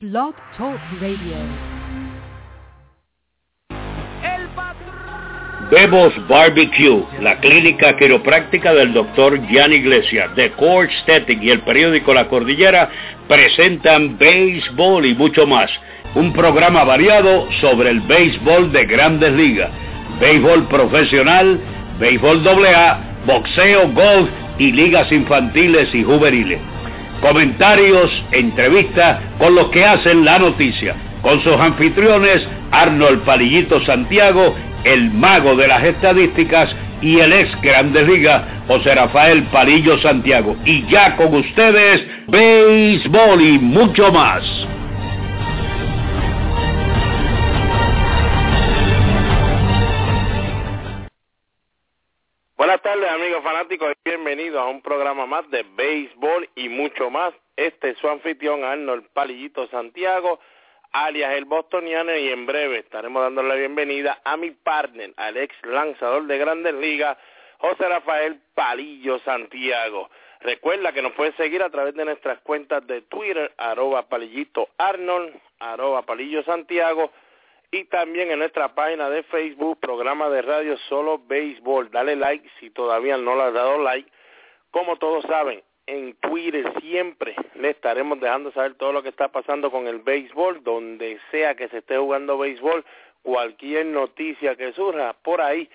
Blog Talk Radio. Bebos Barbecue, la clínica quiropráctica del doctor Jan Iglesias, The Core Static y el periódico La Cordillera presentan béisbol y mucho más. Un programa variado sobre el béisbol de grandes ligas, béisbol profesional, béisbol AA, boxeo, golf y ligas infantiles y juveniles. Comentarios, entrevistas con los que hacen la noticia, con sus anfitriones Arnold Palillito Santiago, el mago de las estadísticas y el ex Grandes Ligas, José Rafael Palillo Santiago. Y ya con ustedes, béisbol y mucho más. Buenas tardes amigos fanáticos y bienvenidos a un programa más de béisbol y mucho más. Este es su anfitrión Arnold Palillito Santiago, alias el bostoniano y en breve estaremos dándole la bienvenida a mi partner, al ex lanzador de Grandes Ligas, José Rafael Palillo Santiago. Recuerda que nos puedes seguir a través de nuestras cuentas de Twitter, arroba palillito Arnold, arroba palillo Santiago, y también en nuestra página de Facebook, programa de radio Solo Béisbol. Dale like si todavía no le has dado like. Como todos saben, en Twitter siempre le estaremos dejando saber todo lo que está pasando con el béisbol, donde sea que se esté jugando béisbol, cualquier noticia que surja por ahí,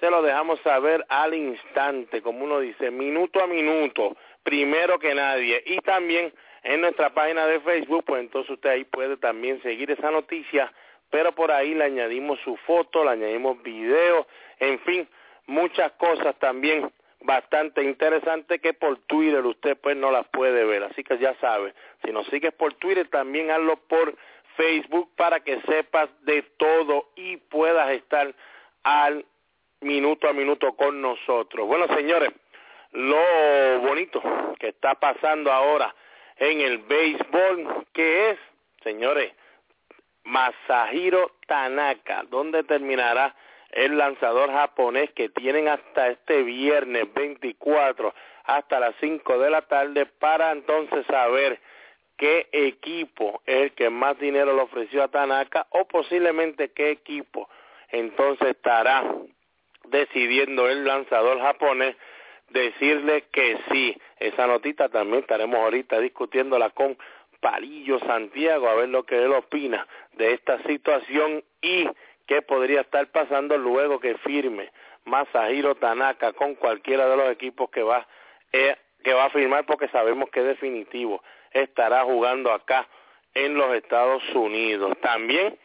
se lo dejamos saber al instante, como uno dice, minuto a minuto, primero que nadie. Y también en nuestra página de Facebook, pues entonces usted ahí puede también seguir esa noticia pero por ahí le añadimos su foto, le añadimos video, en fin, muchas cosas también bastante interesantes que por Twitter usted pues no las puede ver, así que ya sabe, si nos sigues por Twitter también hazlo por Facebook para que sepas de todo y puedas estar al minuto a minuto con nosotros. Bueno, señores, lo bonito que está pasando ahora en el béisbol, que es, señores, Masahiro Tanaka, donde terminará el lanzador japonés que tienen hasta este viernes 24 hasta las 5 de la tarde para entonces saber qué equipo es el que más dinero le ofreció a Tanaka o posiblemente qué equipo entonces estará decidiendo el lanzador japonés decirle que sí. Esa notita también estaremos ahorita discutiéndola con Palillo Santiago a ver lo que él opina de esta situación y qué podría estar pasando luego que firme Masahiro Tanaka con cualquiera de los equipos que va eh, que va a firmar porque sabemos que definitivo estará jugando acá en los Estados Unidos. También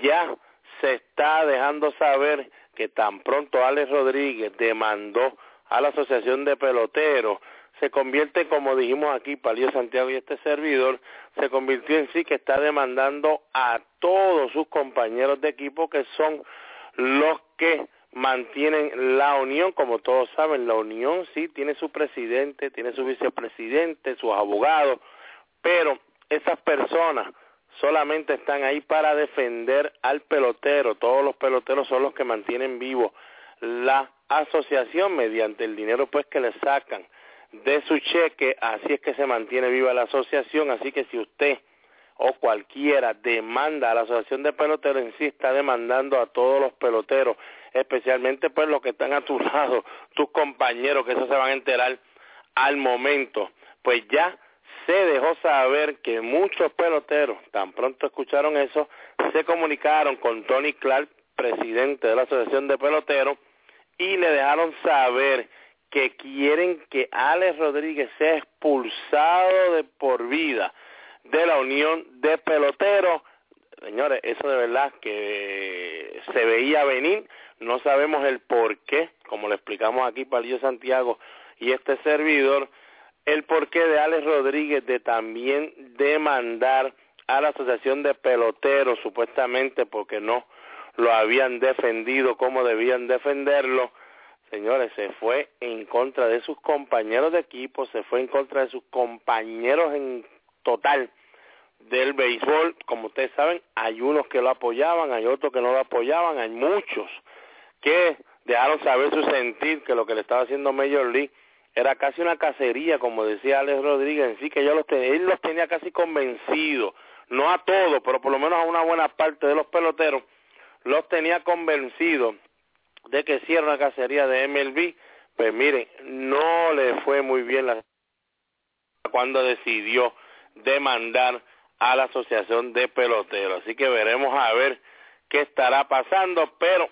ya se está dejando saber que tan pronto Alex Rodríguez demandó a la Asociación de Peloteros se convierte, como dijimos aquí, Palio Santiago y este servidor, se convirtió en sí que está demandando a todos sus compañeros de equipo que son los que mantienen la unión, como todos saben, la unión sí tiene su presidente, tiene su vicepresidente, sus abogados, pero esas personas solamente están ahí para defender al pelotero, todos los peloteros son los que mantienen vivo la asociación mediante el dinero pues que le sacan de su cheque, así es que se mantiene viva la asociación, así que si usted o cualquiera demanda a la asociación de peloteros está demandando a todos los peloteros, especialmente pues los que están a tu lado, tus compañeros, que eso se van a enterar al momento. Pues ya se dejó saber que muchos peloteros, tan pronto escucharon eso, se comunicaron con Tony Clark, presidente de la Asociación de Peloteros, y le dejaron saber que quieren que Alex Rodríguez sea expulsado de por vida de la Unión de Peloteros. Señores, eso de verdad que se veía venir, no sabemos el por qué, como le explicamos aquí Palillo Santiago y este servidor, el porqué de Alex Rodríguez de también demandar a la Asociación de Peloteros, supuestamente porque no lo habían defendido como debían defenderlo señores, se fue en contra de sus compañeros de equipo, se fue en contra de sus compañeros en total del béisbol. Como ustedes saben, hay unos que lo apoyaban, hay otros que no lo apoyaban, hay muchos que dejaron saber su sentir que lo que le estaba haciendo Major League era casi una cacería, como decía Alex Rodríguez, en sí que yo los tenía, él los tenía casi convencidos, no a todos, pero por lo menos a una buena parte de los peloteros, los tenía convencidos de que si era una cacería de MLB, pues miren, no le fue muy bien la cuando decidió demandar a la Asociación de Peloteros. Así que veremos a ver qué estará pasando, pero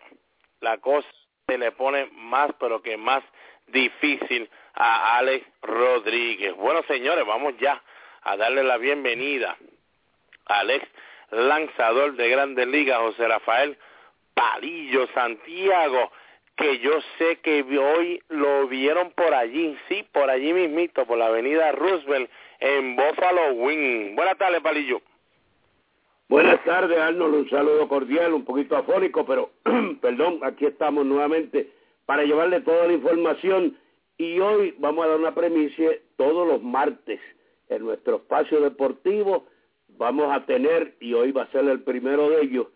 la cosa se le pone más, pero que más difícil a Alex Rodríguez. Bueno, señores, vamos ya a darle la bienvenida al ex lanzador de Grandes Ligas, José Rafael Palillo Santiago, que yo sé que hoy lo vieron por allí, sí, por allí mismito, por la avenida Roosevelt, en Buffalo Wing. Buenas tardes, Palillo. Buenas tardes, Arnold, un saludo cordial, un poquito afónico, pero perdón, aquí estamos nuevamente para llevarle toda la información y hoy vamos a dar una premisa todos los martes en nuestro espacio deportivo vamos a tener, y hoy va a ser el primero de ellos,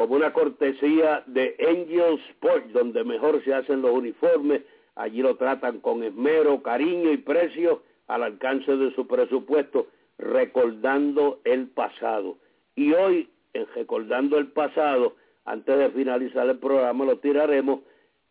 como una cortesía de Angel Sports, donde mejor se hacen los uniformes, allí lo tratan con esmero, cariño y precio al alcance de su presupuesto, recordando el pasado. Y hoy, en recordando el pasado, antes de finalizar el programa, lo tiraremos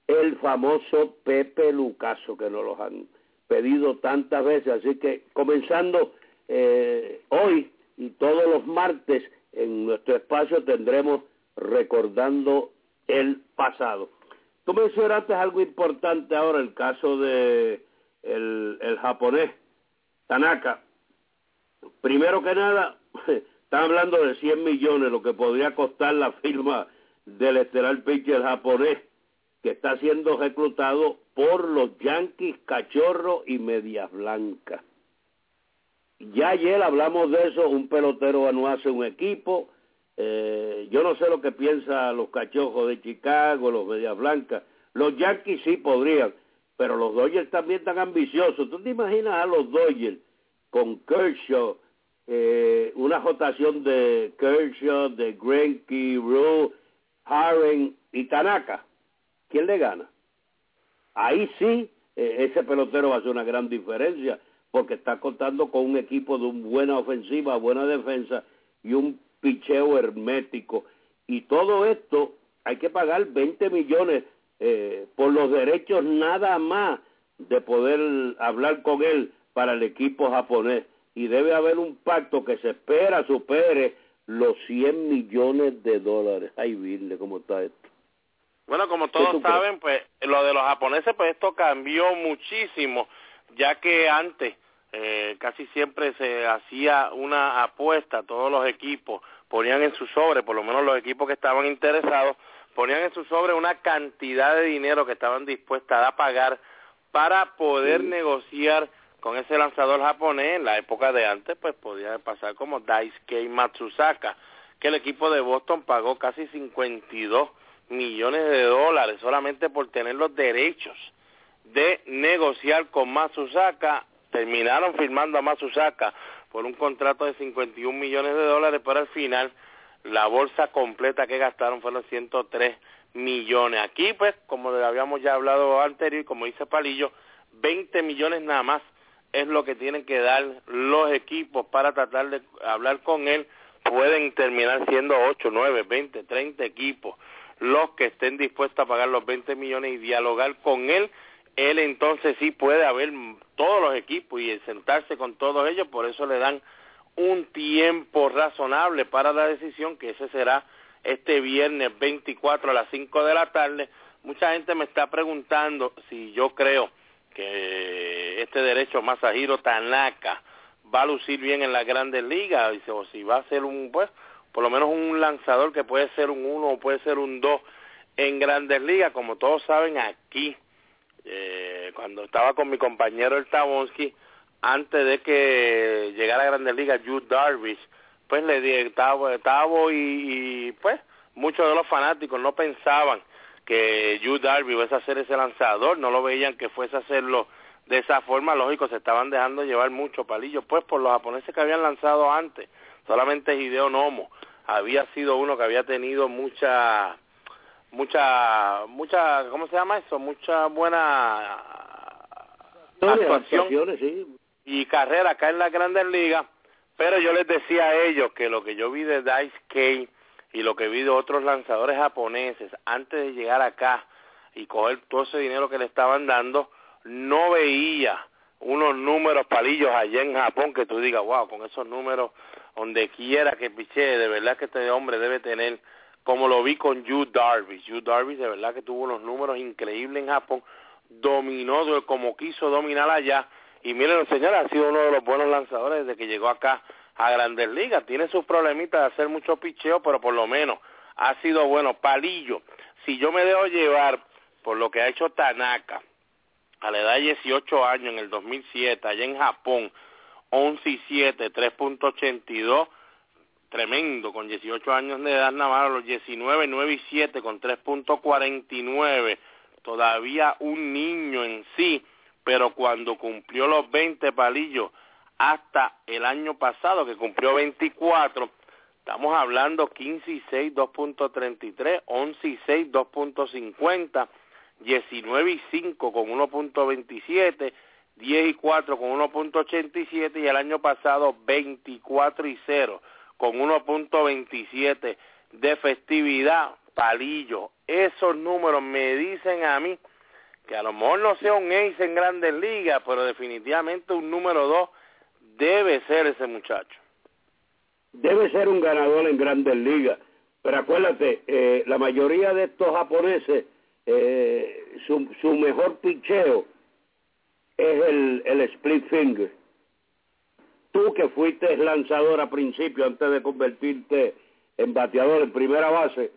el famoso Pepe Lucaso, que nos lo han pedido tantas veces. Así que comenzando eh, hoy y todos los martes en nuestro espacio tendremos recordando el pasado. Tú mencionaste algo importante ahora, el caso de el, japonés Tanaka. Primero que nada, están hablando de 100 millones, lo que podría costar la firma del estelar pitcher japonés que está siendo reclutado por los Yankees, Cachorro y Medias Blancas. Ya ayer hablamos de eso, un pelotero no hace un equipo. Eh, yo no sé lo que piensan los cachojos de Chicago, los Medias Blancas. Los Yankees sí podrían, pero los Dodgers también están ambiciosos. ¿Tú te imaginas a los Dodgers con Kershaw, eh, una rotación de Kershaw, de Greinke, Rue, Harren y Tanaka? ¿Quién le gana? Ahí sí, eh, ese pelotero va a hacer una gran diferencia porque está contando con un equipo de una buena ofensiva, buena defensa y un picheo hermético. Y todo esto hay que pagar 20 millones eh, por los derechos nada más de poder hablar con él para el equipo japonés. Y debe haber un pacto que se espera supere los 100 millones de dólares. Ay, Virle, ¿cómo está esto? Bueno, como todos saben, pues lo de los japoneses, pues esto cambió muchísimo ya que antes eh, casi siempre se hacía una apuesta, todos los equipos ponían en su sobre, por lo menos los equipos que estaban interesados, ponían en su sobre una cantidad de dinero que estaban dispuestas a pagar para poder negociar con ese lanzador japonés. En la época de antes, pues podía pasar como Daisuke Matsusaka, que el equipo de Boston pagó casi 52 millones de dólares solamente por tener los derechos de negociar con Matsusaka, terminaron firmando a Matsusaka por un contrato de 51 millones de dólares, pero al final la bolsa completa que gastaron fueron 103 millones. Aquí, pues, como le habíamos ya hablado anterior, como dice Palillo, 20 millones nada más es lo que tienen que dar los equipos para tratar de hablar con él. Pueden terminar siendo 8, 9, 20, 30 equipos los que estén dispuestos a pagar los 20 millones y dialogar con él él entonces sí puede haber todos los equipos y sentarse con todos ellos, por eso le dan un tiempo razonable para la decisión, que ese será este viernes 24 a las 5 de la tarde. Mucha gente me está preguntando si yo creo que este derecho Masahiro Tanaka va a lucir bien en las grandes ligas, o si va a ser un, pues, por lo menos un lanzador que puede ser un 1 o puede ser un 2 en grandes ligas, como todos saben aquí eh, cuando estaba con mi compañero el Tabonsky, antes de que llegara a Grandes Ligas, Jude Darvish, pues le di Tavo, Tavo y, pues muchos de los fanáticos no pensaban que Jude Darvish fuese a ser ese lanzador, no lo veían que fuese a hacerlo de esa forma, lógico, se estaban dejando llevar mucho palillo, pues por los japoneses que habían lanzado antes, solamente Hideo Nomo había sido uno que había tenido mucha mucha, mucha, ¿cómo se llama eso? Mucha buena actuación y carrera acá en la Grandes Ligas. Pero yo les decía a ellos que lo que yo vi de Dice K y lo que vi de otros lanzadores japoneses antes de llegar acá y coger todo ese dinero que le estaban dando, no veía unos números palillos allá en Japón que tú digas, wow, con esos números, donde quiera que piche, de verdad que este hombre debe tener, como lo vi con Yu Darvish. Yu Darvish de verdad que tuvo unos números increíbles en Japón, dominó como quiso dominar allá y miren, señores, ha sido uno de los buenos lanzadores desde que llegó acá a Grandes Ligas. Tiene sus problemitas de hacer mucho picheo, pero por lo menos ha sido bueno. Palillo, si yo me dejo llevar por lo que ha hecho Tanaka a la edad de 18 años en el 2007, allá en Japón, 11 y 7, 3.82, tremendo, con 18 años de edad nada los 19, 9 y 7 con 3.49, todavía un niño en sí, pero cuando cumplió los 20 palillos hasta el año pasado, que cumplió 24, estamos hablando 15 y 6, 2.33, 11 y 6, 2.50, 19 y 5 con 1.27, 10 y 4 con 1.87 y el año pasado 24 y 0 con 1.27 de festividad, palillo. Esos números me dicen a mí que a lo mejor no sea un ace en grandes ligas, pero definitivamente un número dos debe ser ese muchacho. Debe ser un ganador en grandes ligas, pero acuérdate, eh, la mayoría de estos japoneses, eh, su, su mejor picheo es el split finger. Tú que fuiste lanzador a principio antes de convertirte en bateador en primera base,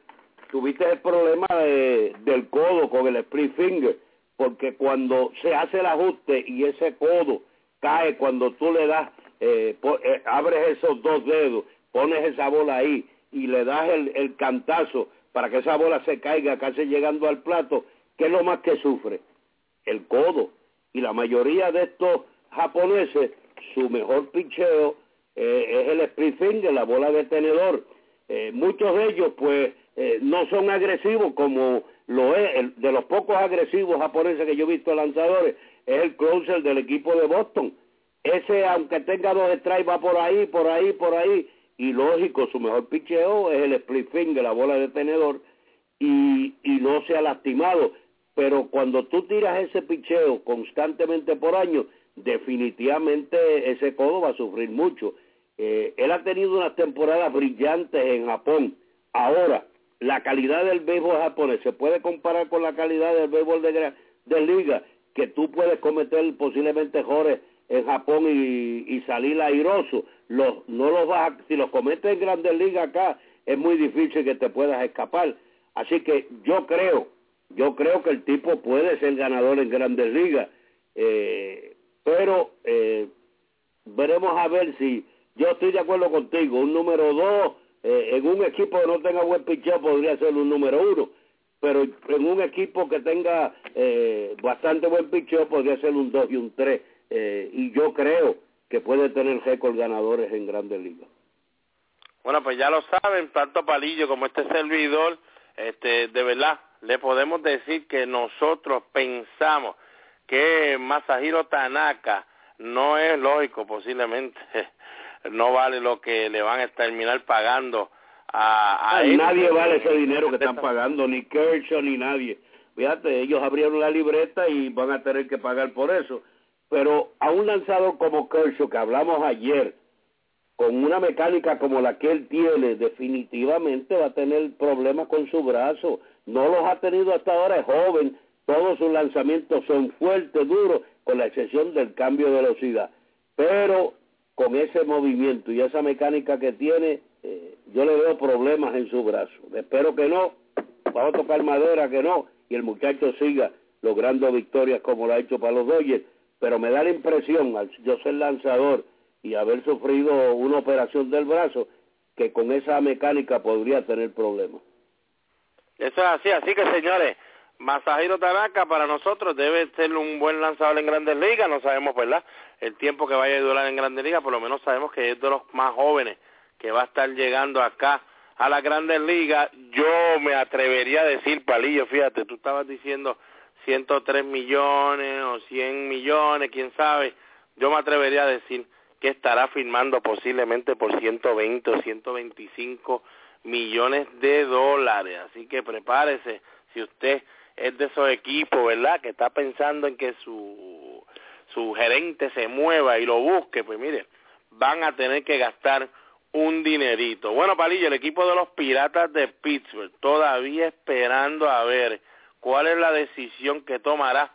tuviste el problema de, del codo con el split finger porque cuando se hace el ajuste y ese codo cae cuando tú le das, eh, eh, abres esos dos dedos, pones esa bola ahí y le das el, el cantazo para que esa bola se caiga casi llegando al plato, ¿qué es lo más que sufre? El codo. Y la mayoría de estos japoneses, su mejor picheo eh, es el split finger, la bola de tenedor. muchos de ellos pues no son agresivos como lo es, el, de los pocos agresivos japoneses que yo he visto lanzadores, es el closer del equipo de Boston. Ese, aunque tenga dos strikes, va por ahí, por ahí, por ahí. Y lógico, su mejor picheo es el split finger, la bola de tenedor, y, y no se ha lastimado. Pero cuando tú tiras ese picheo constantemente por año, definitivamente ese codo va a sufrir mucho. Eh, él ha tenido unas temporadas brillantes en Japón. Ahora, la calidad del béisbol japonés se puede comparar con la calidad del béisbol de, de liga, que tú puedes cometer posiblemente errores en Japón y, salir airoso. Los, no los vas si los cometes en grandes ligas acá, es muy difícil que te puedas escapar. Así que yo creo, yo creo que el tipo puede ser ganador en grandes ligas, eh, pero eh, veremos a ver si yo estoy de acuerdo contigo, un número dos eh, en un equipo que no tenga buen picheo podría ser un número uno, pero en un equipo que tenga eh, bastante buen picheo podría ser un dos y un tres, eh, y yo creo que puede tener récord ganadores en grandes ligas. Bueno, pues ya lo saben, tanto Palillo como este servidor, este, de verdad, le podemos decir que nosotros pensamos que Masahiro Tanaka no es lógico posiblemente no vale lo que le van a terminar pagando a, a Nadie vale ese dinero que están pagando, ni Kershaw ni nadie. Fíjate, ellos abrieron la libreta y van a tener que pagar por eso. Pero a un lanzador como Kershaw, que hablamos ayer, con una mecánica como la que él tiene, definitivamente va a tener problemas con su brazo. No los ha tenido hasta ahora, es joven, todos sus lanzamientos son fuertes, duros, con la excepción del cambio de velocidad. Pero con ese movimiento y esa mecánica que tiene, eh, yo le veo problemas en su brazo. Espero que no, vamos a tocar madera que no, y el muchacho siga logrando victorias como lo ha hecho para los Dodgers, pero me da la impresión, al yo ser lanzador y haber sufrido una operación del brazo, que con esa mecánica podría tener problemas. Eso es así, así que señores, Masahiro Tanaka para nosotros debe ser un buen lanzador en grandes ligas, no sabemos, ¿verdad? El tiempo que vaya a durar en grandes ligas, por lo menos sabemos que es de los más jóvenes que va a estar llegando acá a las grandes ligas. Yo me atrevería a decir, Palillo, fíjate, tú estabas diciendo 103 millones o 100 millones, quién sabe. Yo me atrevería a decir que estará firmando posiblemente por 120 o 125 millones de dólares. Así que prepárese si usted es de esos equipos, ¿verdad? Que está pensando en que su, su gerente se mueva y lo busque, pues mire, van a tener que gastar un dinerito. Bueno, Palillo, el equipo de los Piratas de Pittsburgh todavía esperando a ver cuál es la decisión que tomará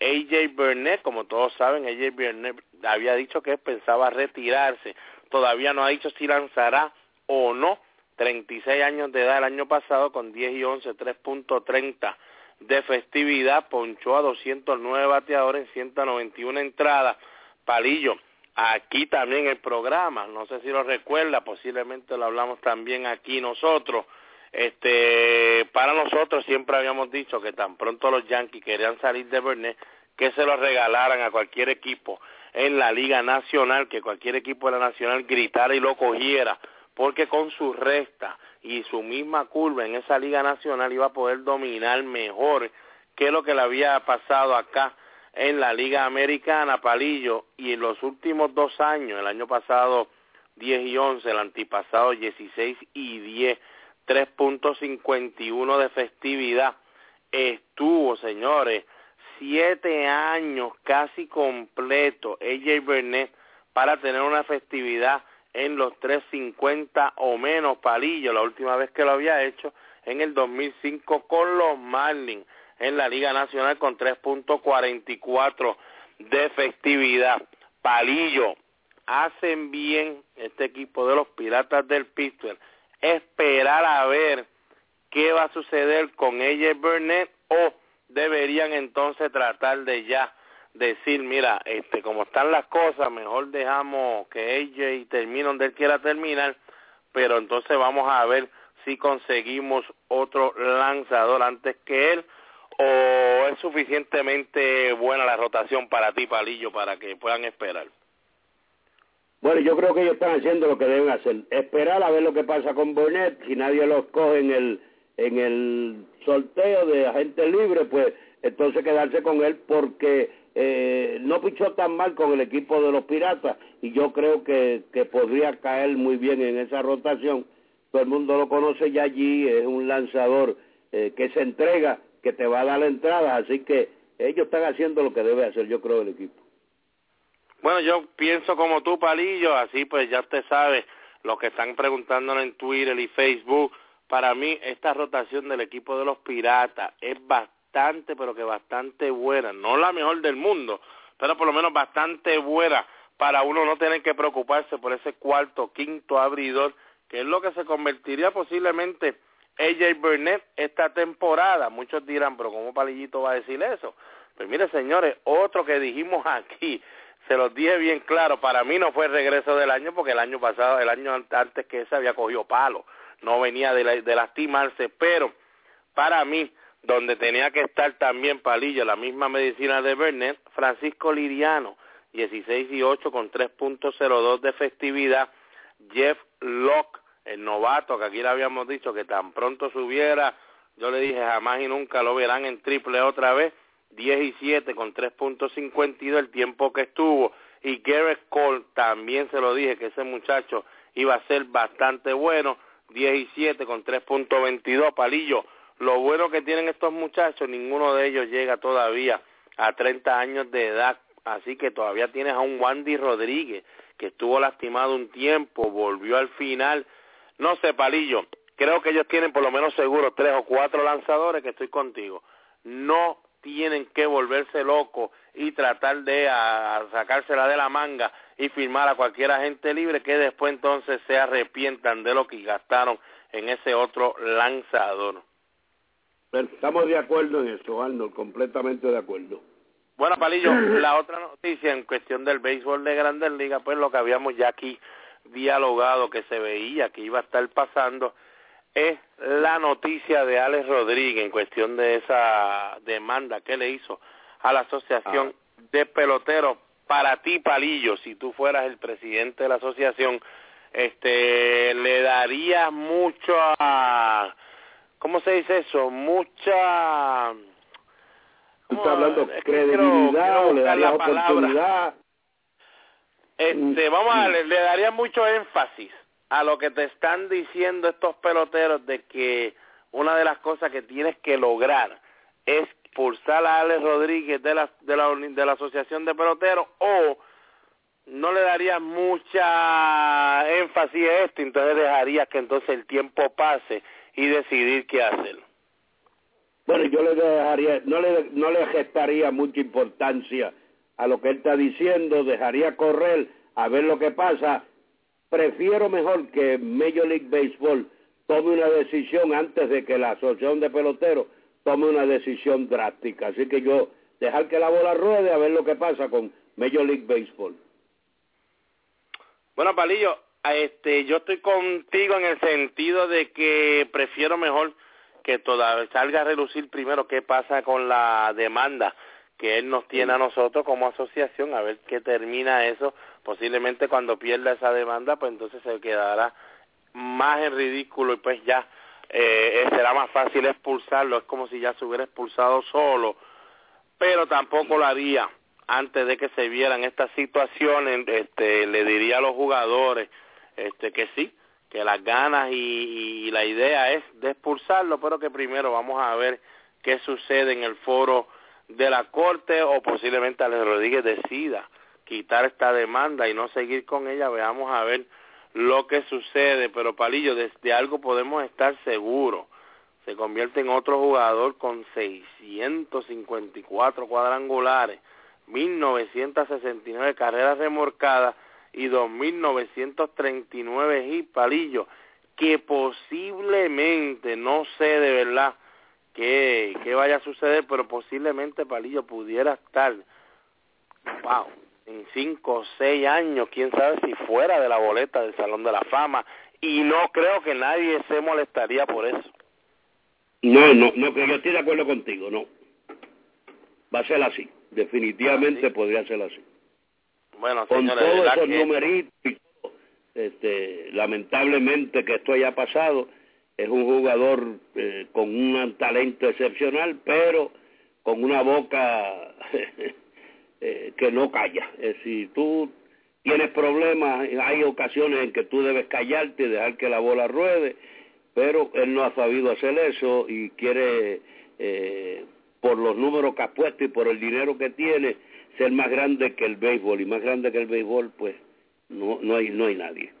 AJ Burnett. Como todos saben, AJ Burnett había dicho que pensaba retirarse. Todavía no ha dicho si lanzará o no. 36 años de edad el año pasado con 10 y 11, 3.30 de festividad. Ponchó a 209 bateadores en 191 entradas. Palillo, aquí también el programa, no sé si lo recuerda, posiblemente lo hablamos también aquí nosotros. Este, para nosotros siempre habíamos dicho que tan pronto los Yankees querían salir de Burnett, que se lo regalaran a cualquier equipo en la Liga Nacional, que cualquier equipo de la Nacional gritara y lo cogiera, porque con su resta y su misma curva en esa Liga Nacional iba a poder dominar mejor que lo que le había pasado acá en la Liga Americana, Palillo, y en los últimos dos años, el año pasado 10 y 11, el antipasado 16 y 10, 3.51 de festividad, estuvo, señores, siete años casi completo AJ Burnett para tener una festividad en los 3.50 o menos palillo, la última vez que lo había hecho en el 2005 con los Marlins en la Liga Nacional con 3.44 de festividad. Palillo, hacen bien este equipo de los Piratas del Pittsburgh esperar a ver qué va a suceder con AJ Burnett o deberían entonces tratar de ya decir, mira, este, como están las cosas, mejor dejamos que AJ termine donde él quiera terminar, pero entonces vamos a ver si conseguimos otro lanzador antes que él o es suficientemente buena la rotación para ti, Palillo, para que puedan esperar? Bueno, yo creo que ellos están haciendo lo que deben hacer. Esperar a ver lo que pasa con Burnett. Si nadie los coge en el, en el sorteo de agente libre, pues entonces quedarse con él porque eh, no pichó tan mal con el equipo de los Piratas y yo creo que, que podría caer muy bien en esa rotación. Todo el mundo lo conoce ya allí, es un lanzador eh, que se entrega que te va a dar la entrada, así que ellos están haciendo lo que debe hacer, yo creo, el equipo. Bueno, yo pienso como tú, Palillo, así pues ya usted sabe, lo que están preguntando en Twitter y Facebook, para mí esta rotación del equipo de los Piratas es bastante, pero que bastante buena, no la mejor del mundo, pero por lo menos bastante buena para uno no tener que preocuparse por ese cuarto, quinto abridor, que es lo que se convertiría posiblemente AJ Burnett esta temporada. Muchos dirán, pero ¿cómo Palillito va a decir eso? Pues mire, señores, otro que dijimos aquí, se los dije bien claro, para mí no fue el regreso del año porque el año pasado, el año antes que ese había cogido palo, no venía de, de lastimarse, pero para mí, donde tenía que estar también Palillo, la misma medicina de Burnett, Francisco Liriano, 16 y 8 con 3.02 de festividad, Jeff Locke, el novato, que aquí le habíamos dicho que tan pronto subiera, yo le dije jamás y nunca lo verán en triple otra vez, 10 y 7 con 3.52 el tiempo que estuvo, y Garrett Cole también se lo dije que ese muchacho iba a ser bastante bueno, 10 y 7 con 3.22 palillo. Lo bueno que tienen estos muchachos, ninguno de ellos llega todavía a 30 años de edad, así que todavía tienes a un Wandy Rodríguez que estuvo lastimado un tiempo, volvió al final no sé, Palillo, creo que ellos tienen por lo menos seguro tres o cuatro lanzadores que estoy contigo. No tienen que volverse locos y tratar de sacársela de la manga y firmar a cualquier agente libre que después entonces se arrepientan de lo que gastaron en ese otro lanzador. Estamos de acuerdo en eso, Arnold, completamente de acuerdo. Bueno, Palillo, la otra noticia en cuestión del béisbol de Grandes Ligas, pues lo que habíamos ya aquí dialogado que se veía que iba a estar pasando es la noticia de Alex Rodríguez en cuestión de esa demanda que le hizo a la Asociación ah. de Peloteros. Para ti, Palillo, si tú fueras el presidente de la asociación, este, le daría mucho a, ¿cómo se dice eso? Mucha... ¿Tú estás hablando credibilidad o le daría oportunidad? Este, vamos a le, le daría mucho énfasis a lo que te están diciendo estos peloteros de que una de las cosas que tienes que lograr es expulsar a Alex Rodríguez de la, de la, de la Asociación de Peloteros o no le darías mucha énfasis a esto, entonces dejarías que entonces el tiempo pase y decidir qué hacer. Bueno, yo le dejaría, no le, no le gestaría mucha importancia a lo que él está diciendo, dejaría correr a ver lo que pasa. Prefiero mejor que Major League Baseball tome una decisión antes de que la Asociación de Peloteros tome una decisión drástica. Así que yo dejar que la bola ruede a ver lo que pasa con Major League Baseball. Bueno, Palillo, este, yo estoy contigo en el sentido de que prefiero mejor que todavía salga a relucir primero qué pasa con la demanda que él nos tiene a nosotros como asociación, a ver qué termina eso. Posiblemente cuando pierda esa demanda, pues entonces se quedará más en ridículo y pues ya eh, será más fácil expulsarlo. Es como si ya se hubiera expulsado solo, pero tampoco lo haría antes de que se vieran estas situaciones, este, le diría a los jugadores este, que sí, que las ganas y, la idea es de expulsarlo, pero que primero vamos a ver qué sucede en el foro de la corte o posiblemente Alex Rodríguez decida quitar esta demanda y no seguir con ella, veamos a ver lo que sucede, pero Palillo, desde algo podemos estar seguros, se convierte en otro jugador con 654 cuadrangulares, 1969 carreras remorcadas y 2.939 hits palillos, que posiblemente, no sé de verdad qué, qué vaya a suceder, pero posiblemente Palillo pudiera estar, wow, en 5 o 6 años, quién sabe si fuera de la boleta del Salón de la Fama, y no creo que nadie se molestaría por eso. No, no, no, que yo estoy de acuerdo contigo, no. Va a ser así. Definitivamente podría ser así. Bueno, Con todos esos numeritos este, lamentablemente que esto haya pasado, es un jugador eh, con un talento excepcional, pero con una boca eh, que no calla. si tú tienes problemas, hay ocasiones en que tú debes callarte y dejar que la bola ruede, pero él no ha sabido hacer eso y quiere eh, por los números que ha puesto y por el dinero que tiene, ser más grande que el béisbol. Y más grande que el béisbol, pues no, no, hay, no hay nadie.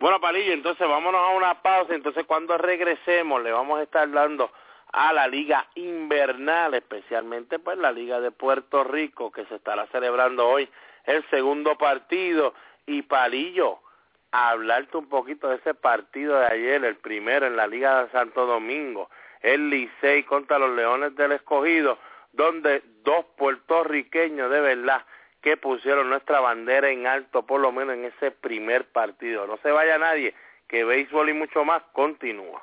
Bueno, Palillo, entonces vámonos a una pausa. Entonces, cuando regresemos, le vamos a estar dando a la Liga Invernal, especialmente pues la Liga de Puerto Rico, que se estará celebrando hoy el segundo partido. Y Palillo, hablarte un poquito de ese partido de ayer, el primero en la Liga de Santo Domingo el Licey contra los Leones del Escogido, donde dos puertorriqueños de verdad que pusieron nuestra bandera en alto, por lo menos en ese primer partido. No se vaya nadie, que béisbol y mucho más continúa.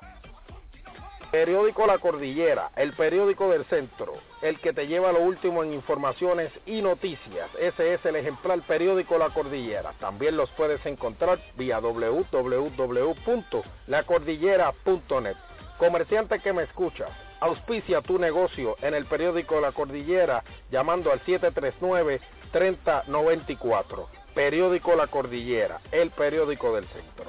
Periódico La Cordillera, el periódico del centro, el que te lleva lo último en informaciones y noticias. Ese es el ejemplar periódico La Cordillera. También los puedes encontrar vía www.lacordillera.net. Comerciante que me escuchas, auspicia tu negocio en el periódico La Cordillera llamando al 739-3094. Periódico La Cordillera, el periódico del centro.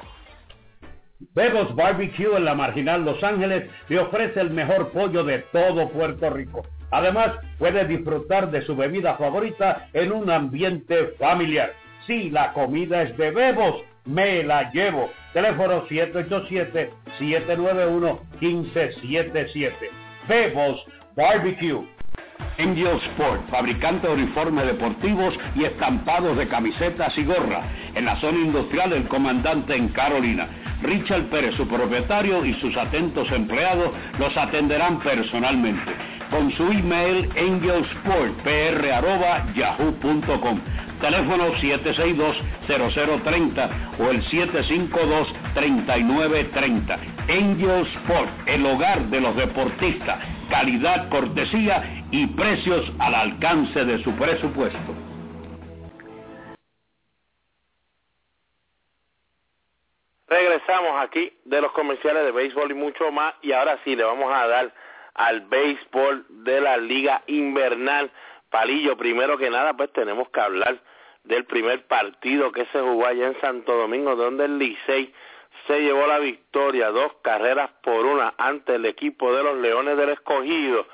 Bebos Barbecue en la Marginal Los Ángeles le ofrece el mejor pollo de todo Puerto Rico. Además, puede disfrutar de su bebida favorita en un ambiente familiar. Si la comida es de Bebos, me la llevo. Teléfono 787-791-1577. Bebos Barbecue. Angel Sport, fabricante de uniformes deportivos y estampados de camisetas y gorra, en la zona industrial del comandante en Carolina. Richard Pérez, su propietario, y sus atentos empleados los atenderán personalmente. Con su email angelsportpr.yahoo.com teléfono 762-0030 o el 752-3930. Angel Sport, el hogar de los deportistas, calidad, cortesía y precios al alcance de su presupuesto. Regresamos aquí de los comerciales de béisbol y mucho más y ahora sí le vamos a dar al béisbol de la liga invernal. Palillo, primero que nada, pues tenemos que hablar del primer partido que se jugó allá en Santo Domingo, donde el Licey se llevó la victoria, dos carreras por una ante el equipo de los Leones del Escogido.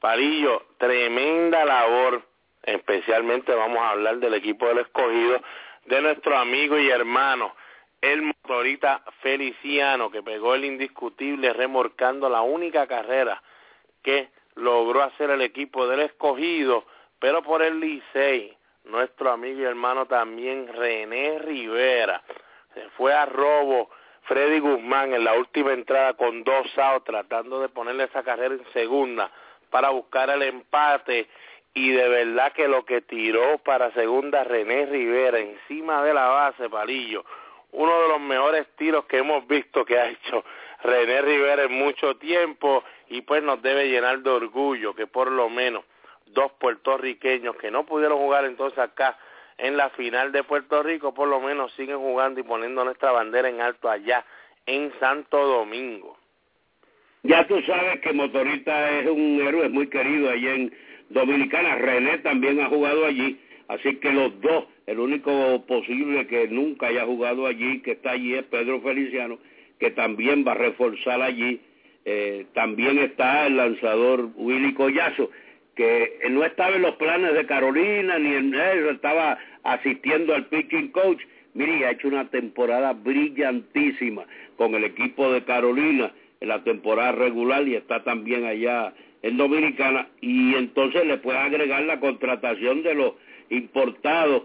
Parillo, tremenda labor, especialmente vamos a hablar del equipo del Escogido, de nuestro amigo y hermano, el motorista Feliciano, que pegó el indiscutible remorcando la única carrera que logró hacer el equipo del Escogido, pero por el Licey, nuestro amigo y hermano también René Rivera, se fue a robo Freddy Guzmán en la última entrada con dos outs tratando de ponerle esa carrera en segunda para buscar el empate. Y de verdad que lo que tiró para segunda René Rivera encima de la base Palillo uno de los mejores tiros que hemos visto que ha hecho René Rivera en mucho tiempo y pues nos debe llenar de orgullo que por lo menos dos puertorriqueños que no pudieron jugar entonces acá en la final de Puerto Rico, por lo menos siguen jugando y poniendo nuestra bandera en alto allá en Santo Domingo. Ya tú sabes que Motorista es un héroe muy querido allá en Dominicana. René también ha jugado allí, así que los dos, el único posible que nunca haya jugado allí, que está allí es Pedro Feliciano, que también va a reforzar allí. Eh, también está el lanzador Willy Collazo que no estaba en los planes de Carolina ni en eso, estaba asistiendo al pitching coach. Mire, ha hecho una temporada brillantísima con el equipo de Carolina en la temporada regular y está también allá en Dominicana y entonces le puede agregar la contratación de los importados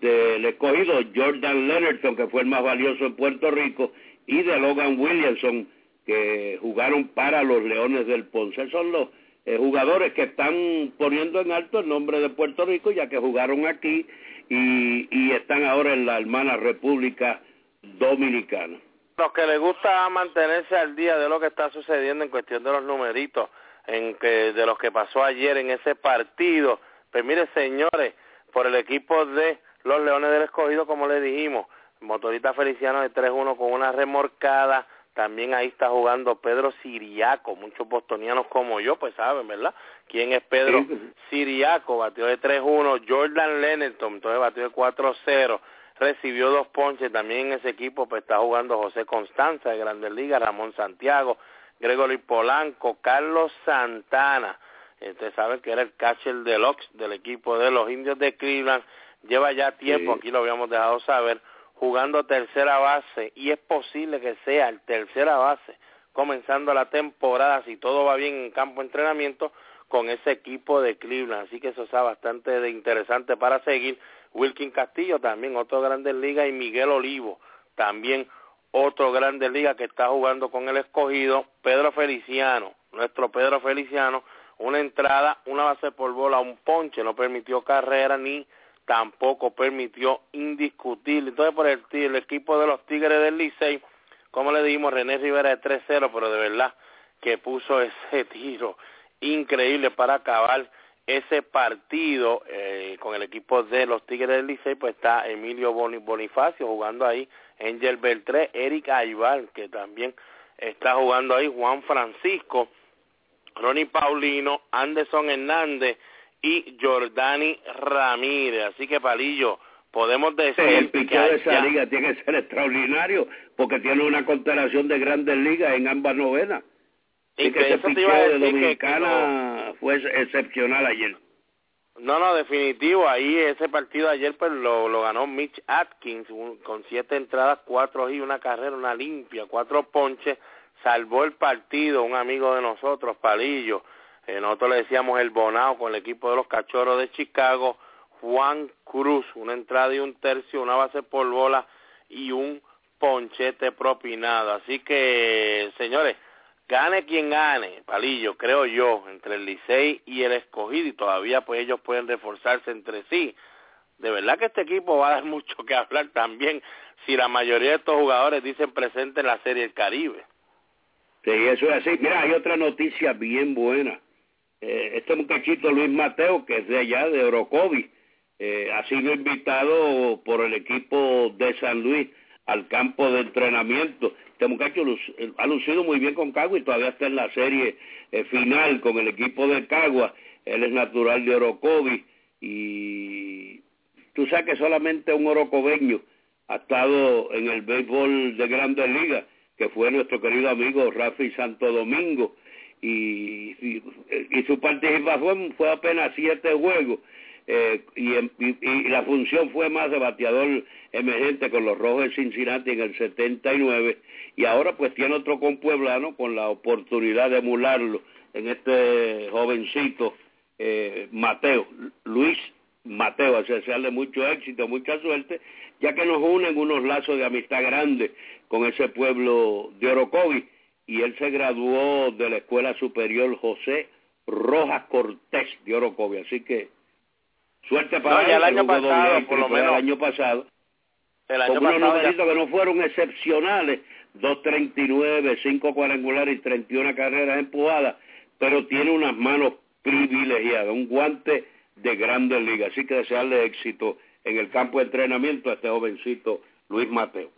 del escogido Jordan Leonardson, que fue el más valioso en Puerto Rico, y de Logan Williamson, que jugaron para los Leones del Ponce. Son los eh, jugadores que están poniendo en alto el nombre de Puerto Rico, ya que jugaron aquí y, y están ahora en la hermana República Dominicana. Los que les gusta mantenerse al día de lo que está sucediendo en cuestión de los numeritos, en que de los que pasó ayer en ese partido, pues mire señores, por el equipo de los Leones del Escogido, como le dijimos, motorista Feliciano de 3-1 con una remorcada, también ahí está jugando Pedro Siriaco, muchos bostonianos como yo, pues saben, ¿verdad? ¿Quién es Pedro Siriaco? Batió de 3-1, Jordan Lennerton, entonces batió de 4-0, recibió dos ponches, también en ese equipo pues está jugando José Constanza de Grandes Ligas, Ramón Santiago, Gregory Polanco, Carlos Santana, ustedes saben que era el catcher deluxe del equipo de los indios de Cleveland, lleva ya tiempo, aquí lo habíamos dejado saber, jugando tercera base y es posible que sea el tercera base comenzando la temporada si todo va bien en campo de entrenamiento con ese equipo de Cleveland. Así que eso está bastante de interesante para seguir. Wilkin Castillo también, otro Grandes Liga y Miguel Olivo, también otro Grandes Liga que está jugando con el escogido. Pedro Feliciano, nuestro Pedro Feliciano, una entrada, una base por bola, un ponche, no permitió carrera ni tampoco permitió indiscutible. Entonces, por el, el equipo de los Tigres del Licey, como le dijimos, René Rivera de 3-0, pero de verdad que puso ese tiro increíble para acabar ese partido eh, con el equipo de los Tigres del Licey, pues está Emilio Bonifacio jugando ahí, Angel Beltré, Eric Aybar, que también está jugando ahí, Juan Francisco, Ronnie Paulino, Anderson Hernández, y Jordani Ramírez. Así que, Palillo, podemos decir el picheo de esa liga tiene que ser extraordinario porque tiene una constelación de grandes ligas en ambas novenas. Y que ese picheo de Dominicana fue excepcional ayer. No, no, definitivo. Ahí ese partido ayer pues lo, lo ganó Mitch Atkins con siete entradas, cuatro y una carrera, una limpia, cuatro ponches. Salvó el partido un amigo de nosotros, Palillo eh, nosotros le decíamos el Bonao con el equipo de los Cachorros de Chicago, Juan Cruz, una entrada y un tercio, una base por bola y un ponchete propinado. Así que, señores, gane quien gane, Palillo, creo yo, entre el Licey y el Escogido, y todavía pues ellos pueden reforzarse entre sí. De verdad que este equipo va a dar mucho que hablar también si la mayoría de estos jugadores dicen presente en la Serie del Caribe. Sí, eso es así. Mira, hay otra noticia bien buena eh, este muchachito Luis Mateo, que es de allá, de Orocovi, eh, ha sido invitado por el equipo de San Luis al campo de entrenamiento. Este muchacho eh, ha lucido muy bien con Cagua y todavía está en la serie final con el equipo de Cagua. Él es natural de Orocovi y tú sabes que solamente un orocobeño ha estado en el béisbol de Grandes Ligas, que fue nuestro querido amigo Rafi Santo Domingo, y, y, su participación fue apenas siete juegos, eh, y, y, la función fue más de bateador emergente con los Rojos de Cincinnati en el 79, y ahora pues tiene otro compueblano con la oportunidad de emularlo en este jovencito eh, Mateo, Luis Mateo, desearle mucho éxito, mucha suerte, ya que nos unen unos lazos de amistad grandes con ese pueblo de Orocovi, y él se graduó de la Escuela Superior José Rojas Cortés de Orocovi, así que suerte para él, el año pasado, por lo menos. El año pasado, el año con unos numeritos que no fueron excepcionales, 2.39, 5 cuadrangulares y 31 carreras empujadas, pero tiene unas manos privilegiadas, un guante de grandes ligas. Así que desearle éxito en el campo de entrenamiento a este jovencito Luis Mateo.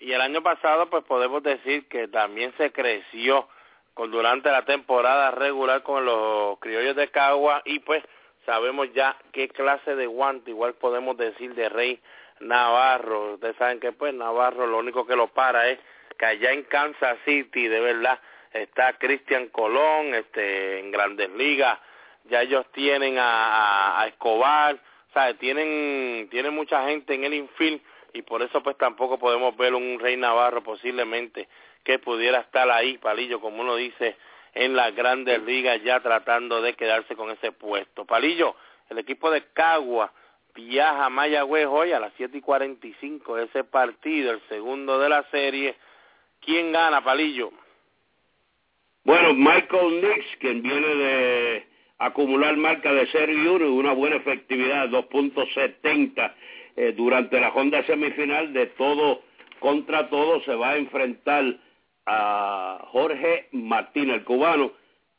Y el año pasado, pues podemos decir que también se creció con durante la temporada regular con los criollos de Cagua y pues sabemos ya qué clase de guante, igual podemos decir de Rey Navarro. Ustedes saben que pues Navarro lo único que lo para es que allá en Kansas City, de verdad, está Cristian Colón, este, en Grandes Ligas, ya ellos tienen a, Escobar, ¿sabes? Tienen, tienen mucha gente en el infield y por eso pues tampoco podemos ver un Rey Navarro posiblemente que pudiera estar ahí, Palillo, como uno dice, en las grandes ligas ya tratando de quedarse con ese puesto. Palillo, el equipo de Cagua viaja a Mayagüez hoy a las siete y cuarenta y cinco ese partido, el segundo de la serie. ¿Quién gana, Palillo? Bueno, Michael Nix, quien viene de acumular marca de 0 y 1 y una buena efectividad, 2.70 eh, durante la Honda semifinal de todo contra todo, se va a enfrentar a Jorge Martín, el cubano,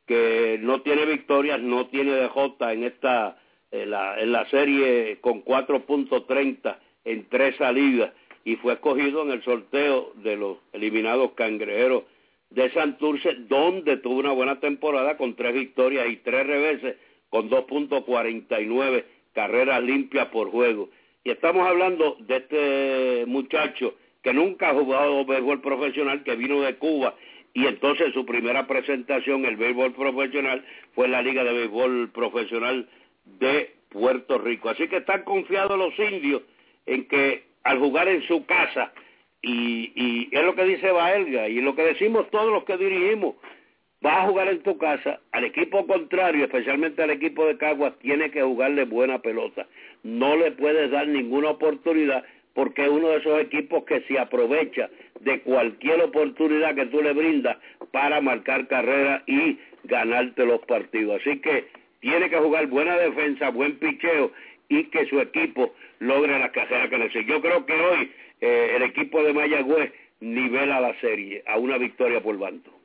que no tiene victorias, no tiene DJ en esta en la, en la serie con 4.30 en tres salidas y fue escogido en el sorteo de los eliminados cangrejeros de Santurce, donde tuvo una buena temporada con tres victorias y tres reveses, con 2.49 carreras limpias por juego. Y estamos hablando de este muchacho que nunca ha jugado béisbol profesional, que vino de Cuba y entonces su primera presentación, el béisbol profesional, fue la Liga de Béisbol Profesional de Puerto Rico. Así que están confiados los indios en que al jugar en su casa y, y es lo que dice Baelga y lo que decimos todos los que dirigimos. Vas a jugar en tu casa, al equipo contrario, especialmente al equipo de Caguas, tiene que jugarle buena pelota. No le puedes dar ninguna oportunidad porque es uno de esos equipos que se aprovecha de cualquier oportunidad que tú le brindas para marcar carrera y ganarte los partidos. Así que tiene que jugar buena defensa, buen picheo y que su equipo logre la carrera que necesita. Yo creo que hoy eh, el equipo de Mayagüez nivela la serie a una victoria por bando.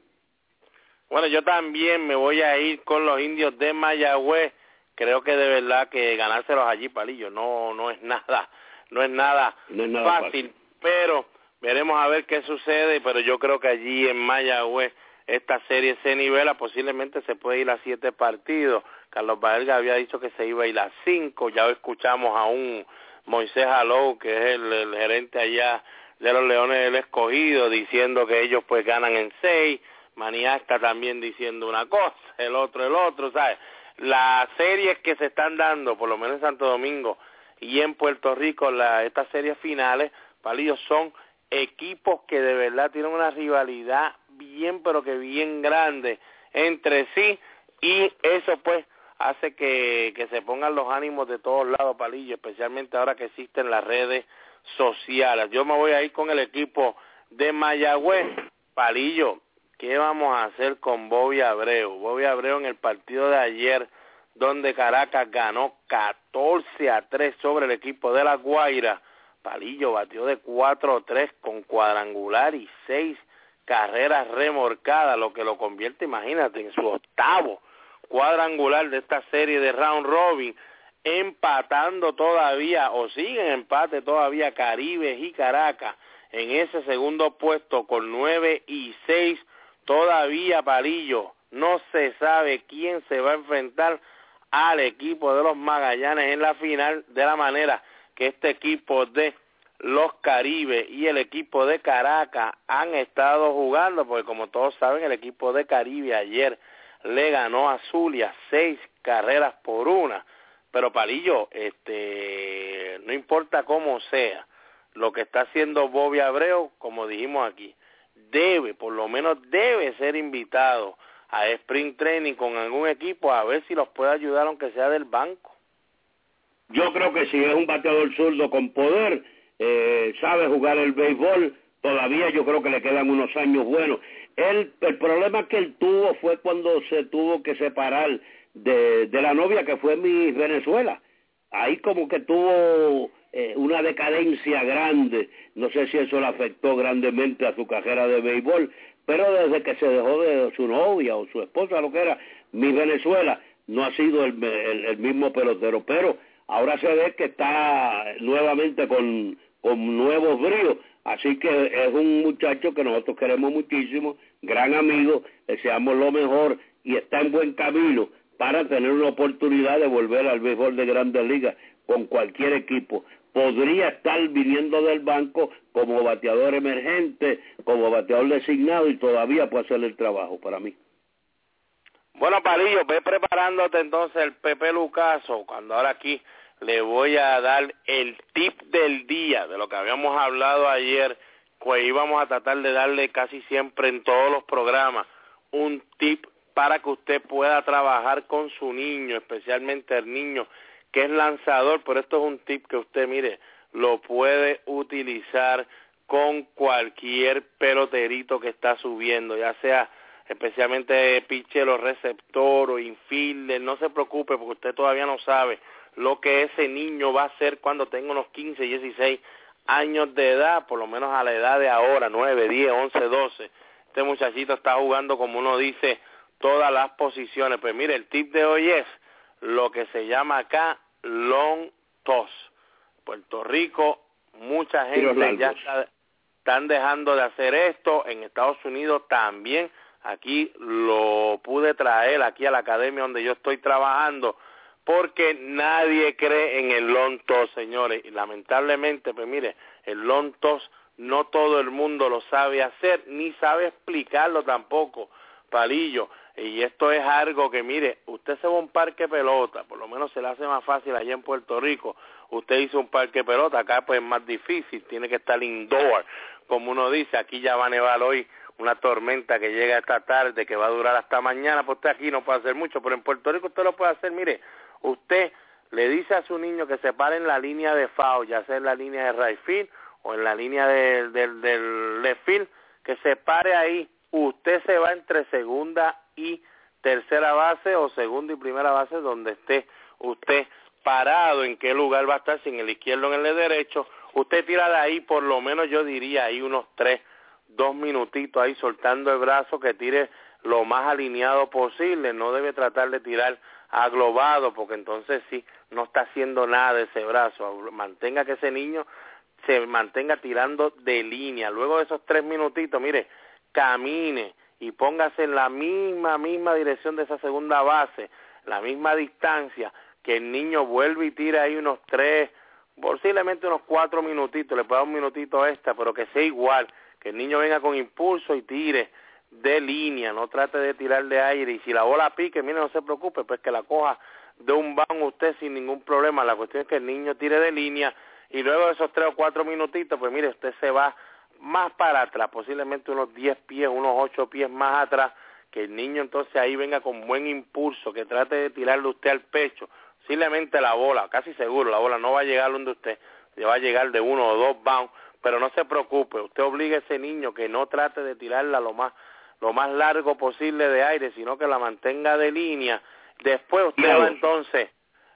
Bueno, yo también me voy a ir con los indios de Mayagüez. Creo que de verdad que ganárselos allí, Palillo, no, no es nada, no es nada, fácil, pero veremos a ver qué sucede, pero yo creo que allí en Mayagüez esta serie se nivela, posiblemente se puede ir a siete partidos. Carlos Valga había dicho que se iba a ir a cinco, ya escuchamos a un Moisés Alou, que es el, gerente allá de los Leones del Escogido, diciendo que ellos pues ganan en seis, Manía está también diciendo una cosa, el otro el otro, ¿sabes? Las series que se están dando, por lo menos en Santo Domingo y en Puerto Rico, la, estas series finales, palillos, son equipos que de verdad tienen una rivalidad bien, pero que bien grande entre sí, y eso pues hace que, que se pongan los ánimos de todos lados, Palillo, especialmente ahora que existen las redes sociales. Yo me voy a ir con el equipo de Mayagüez. Palillo, ¿qué vamos a hacer con Bobby Abreu? Bobby Abreu en el partido de ayer, donde Caracas ganó 14 a 3 sobre el equipo de La Guaira. Palillo batió de 4-3 con cuadrangular y 6 carreras remorcadas, lo que lo convierte, imagínate, en su octavo cuadrangular de esta serie de round robin, empatando todavía, o siguen empate todavía Caribe y Caracas en ese segundo puesto con nueve y seis todavía Palillo. No se sabe quién se va a enfrentar al equipo de los Magallanes en la final de la manera que este equipo de los Caribe y el equipo de Caracas han estado jugando, porque como todos saben, el equipo de Caribe ayer le ganó a Zulia seis carreras por una. Pero Palillo, este, no importa cómo sea, lo que está haciendo Bobby Abreu, como dijimos aquí, debe, por lo menos debe ser invitado a Spring Training con algún equipo a ver si los puede ayudar aunque sea del banco. Yo creo que si es un bateador zurdo con poder, eh, sabe jugar el béisbol, todavía yo creo que le quedan unos años buenos. El problema que él tuvo fue cuando se tuvo que separar de, de la novia que fue mi Venezuela. Ahí como que tuvo eh, una decadencia grande. No sé si eso le afectó grandemente a su carrera de béisbol, pero desde que se dejó de su novia o su esposa, lo que era, mi Venezuela, no ha sido el, el mismo pelotero. Pero ahora se ve que está nuevamente con, con nuevos bríos. Así que es un muchacho que nosotros queremos muchísimo, gran amigo, deseamos lo mejor y está en buen camino para tener una oportunidad de volver al béisbol de grandes ligas con cualquier equipo. Podría estar viniendo del banco como bateador emergente, como bateador designado y todavía puede hacer el trabajo para mí. Bueno, Palillo, ve preparándote entonces el Pepe Lucaso, cuando ahora aquí le voy a dar el tip del día de lo que habíamos hablado ayer, pues íbamos a tratar de darle casi siempre en todos los programas un tip para que usted pueda trabajar con su niño, especialmente el niño que es lanzador, pero esto es un tip que usted mire, lo puede utilizar con cualquier peloterito que está subiendo, ya sea especialmente pitcher o receptor o infielder, no se preocupe porque usted todavía no sabe lo que ese niño va a hacer cuando tenga unos 15, 16 años de edad, por lo menos a la edad de ahora, 9, 10, 11, 12. Este muchachito está jugando, como uno dice, todas las posiciones. Pues mire, el tip de hoy es lo que se llama acá long toss. Puerto Rico, mucha gente ya está, están dejando de hacer esto. En Estados Unidos también. Aquí lo pude traer aquí a la academia donde yo estoy trabajando porque nadie cree en el long toss, señores. Y lamentablemente, pues mire, el long toss no todo el mundo lo sabe hacer, ni sabe explicarlo tampoco, palillo. Y esto es algo que, mire, usted se va a un parque pelota, por lo menos se le hace más fácil allá en Puerto Rico. Usted hizo un parque pelota, acá pues es más difícil, tiene que estar indoor, como uno dice, aquí ya va a nevar hoy una tormenta que llega esta tarde, que va a durar hasta mañana, pues usted aquí no puede hacer mucho, pero en Puerto Rico usted lo puede hacer, mire, usted le dice a su niño que se pare en la línea de FAO, ya sea en la línea de right field o en la línea del, del, left field, que se pare ahí, usted se va entre segunda y tercera base o segunda y primera base donde esté usted parado, en qué lugar va a estar, si en el izquierdo o en el derecho, usted tira de ahí por lo menos yo diría ahí unos tres, dos minutitos ahí soltando el brazo que tire lo más alineado posible, no debe tratar de tirar aglobado, porque entonces sí, no está haciendo nada de ese brazo. Mantenga que ese niño se mantenga tirando de línea. Luego de esos tres minutitos, mire, camine y póngase en la misma, misma dirección de esa segunda base, la misma distancia, que el niño vuelve y tire ahí unos tres, posiblemente unos cuatro minutitos, le pueda un minutito extra, pero que sea igual, que el niño venga con impulso y tire de línea, no trate de tirar de aire y si la bola pique, mire, no se preocupe, pues que la coja de un banco usted sin ningún problema, la cuestión es que el niño tire de línea y luego de esos tres o cuatro minutitos, pues mire, usted se va más para atrás, posiblemente unos diez pies, unos ocho pies más atrás, que el niño entonces ahí venga con buen impulso, que trate de tirarle usted al pecho, posiblemente la bola, casi seguro, la bola no va a llegar donde usted, le va a llegar de uno o dos bounds, pero no se preocupe, usted obliga a ese niño que no trate de tirarla lo más lo más largo posible de aire, sino que la mantenga de línea. Después usted va entonces,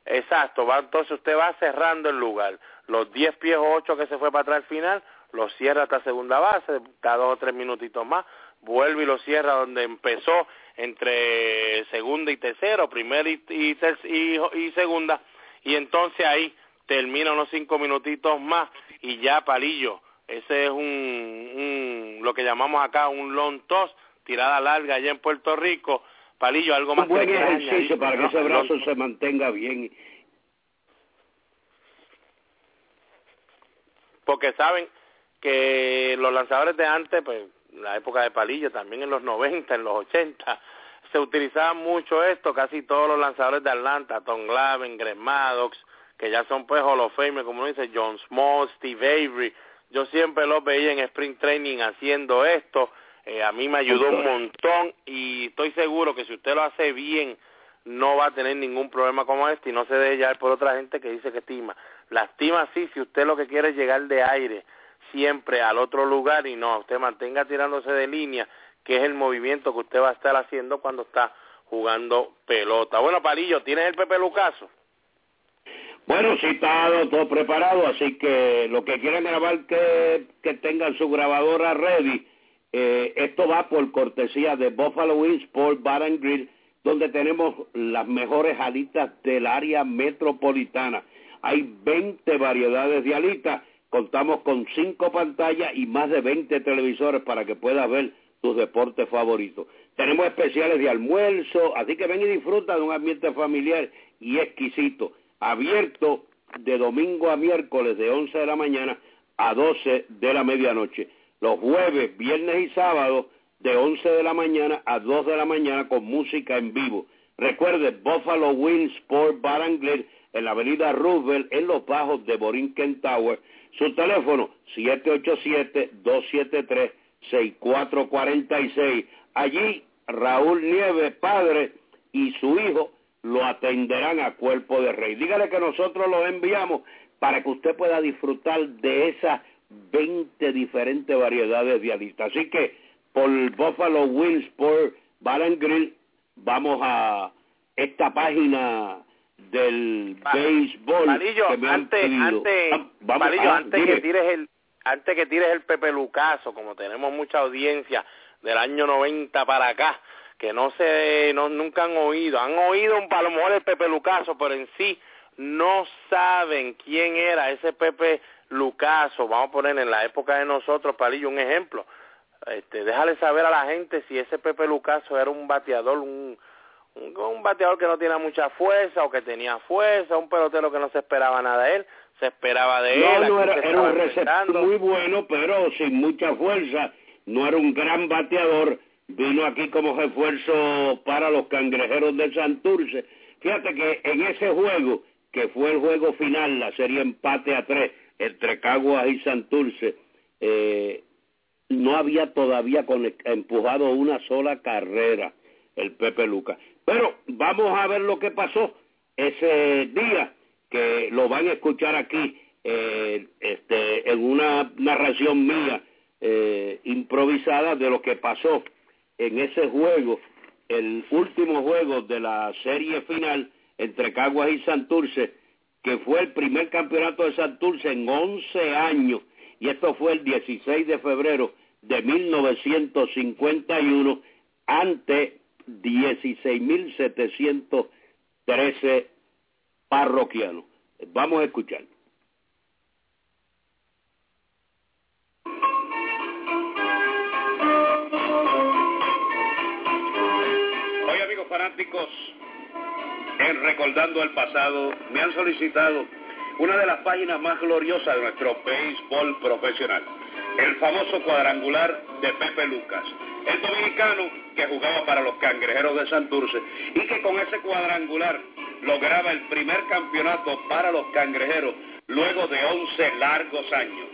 exacto, va entonces usted va cerrando el lugar. Los 10 pies o 8 que se fue para atrás al final, lo cierra hasta segunda base, cada dos o tres minutitos más, vuelve y lo cierra donde empezó entre segunda y tercero, primera y, y, segunda, y entonces ahí termina unos cinco minutitos más y ya palillo. Ese es un, un lo que llamamos acá un long toss, tirada larga allá en Puerto Rico, palillo, algo más un buen ejercicio para que ese brazo se mantenga bien. Porque saben que los lanzadores de antes, pues la época de Palillo, también en los 90, en los 80, se utilizaba mucho esto, casi todos los lanzadores de Atlanta, Tom Glavine, Greg Maddox, que ya son pues Hall of Fame, como dice John Small, Steve Avery, yo siempre los veía en Spring Training haciendo esto, eh, a mí me ayudó un montón y estoy seguro que si usted lo hace bien, no va a tener ningún problema como este. Y no se debe llevar por otra gente que dice que estima. La estima sí, si usted lo que quiere es llegar de aire siempre al otro lugar y no, usted mantenga tirándose de línea, que es el movimiento que usted va a estar haciendo cuando está jugando pelota. Bueno, Palillo, ¿tienes el Pepe Lucaso? Bueno, está todo preparado, así que lo que quieran grabar que, que tengan su grabadora ready. Eh, esto va por cortesía de Buffalo Wings por Bar and Grill, donde tenemos las mejores alitas del área metropolitana. Hay 20 variedades de alitas, contamos con 5 pantallas y más de 20 televisores para que puedas ver tus deportes favoritos. Tenemos especiales de almuerzo, así que ven y disfruta de un ambiente familiar y exquisito abierto de domingo a miércoles de 11 de la mañana a 12 de la medianoche. Los jueves, viernes y sábados de 11 de la mañana a 2 de la mañana con música en vivo. Recuerde, Buffalo Wings Sport Bar en la avenida Roosevelt en los bajos de Borinquen Tower. Su teléfono 787-273-6446. Allí Raúl Nieves, padre, y su hijo lo atenderán a cuerpo de rey. Dígale que nosotros lo enviamos para que usted pueda disfrutar de esas 20 diferentes variedades de alistas. Así que por Buffalo Wings por Bar Grill vamos a esta página del béisbol que me antes, Antes, ah, antes que tires el antes que tires el Pepe Lucaso, como tenemos mucha audiencia del año 90 para acá, que no se, no, nunca han oído, han oído un palomor el Pepe Lucaso, pero en sí no saben quién era ese Pepe Lucaso, vamos a poner en la época de nosotros, Palillo, un ejemplo, este, déjale saber a la gente si ese Pepe Lucaso era un bateador, un, un, bateador que no tiene mucha fuerza o que tenía fuerza, un pelotero que no se esperaba nada de él, se esperaba de él. No, era, era un receptor muy bueno, pero sin mucha fuerza, no era un gran bateador, vino aquí como refuerzo para los cangrejeros de Santurce. Fíjate que en ese juego, que fue el juego final, la serie empate a tres entre Caguas y Santurce, eh, no había todavía empujado una sola carrera el Pepe Lucas. Pero vamos a ver lo que pasó ese día, que lo van a escuchar aquí eh, este, en una narración mía eh, improvisada de lo que pasó en ese juego, el último juego de la serie final entre Caguas y Santurce, que fue el primer campeonato de Santurce en 11 años, y esto fue el 16 de febrero de 1951, ante 16.713 parroquianos. Vamos a escuchar. fanáticos, en Recordando el Pasado, me han solicitado una de las páginas más gloriosas de nuestro béisbol profesional, el famoso cuadrangular de Pepe Lucas, el dominicano que jugaba para los cangrejeros de Santurce y que con ese cuadrangular lograba el primer campeonato para los cangrejeros luego de 11 largos años.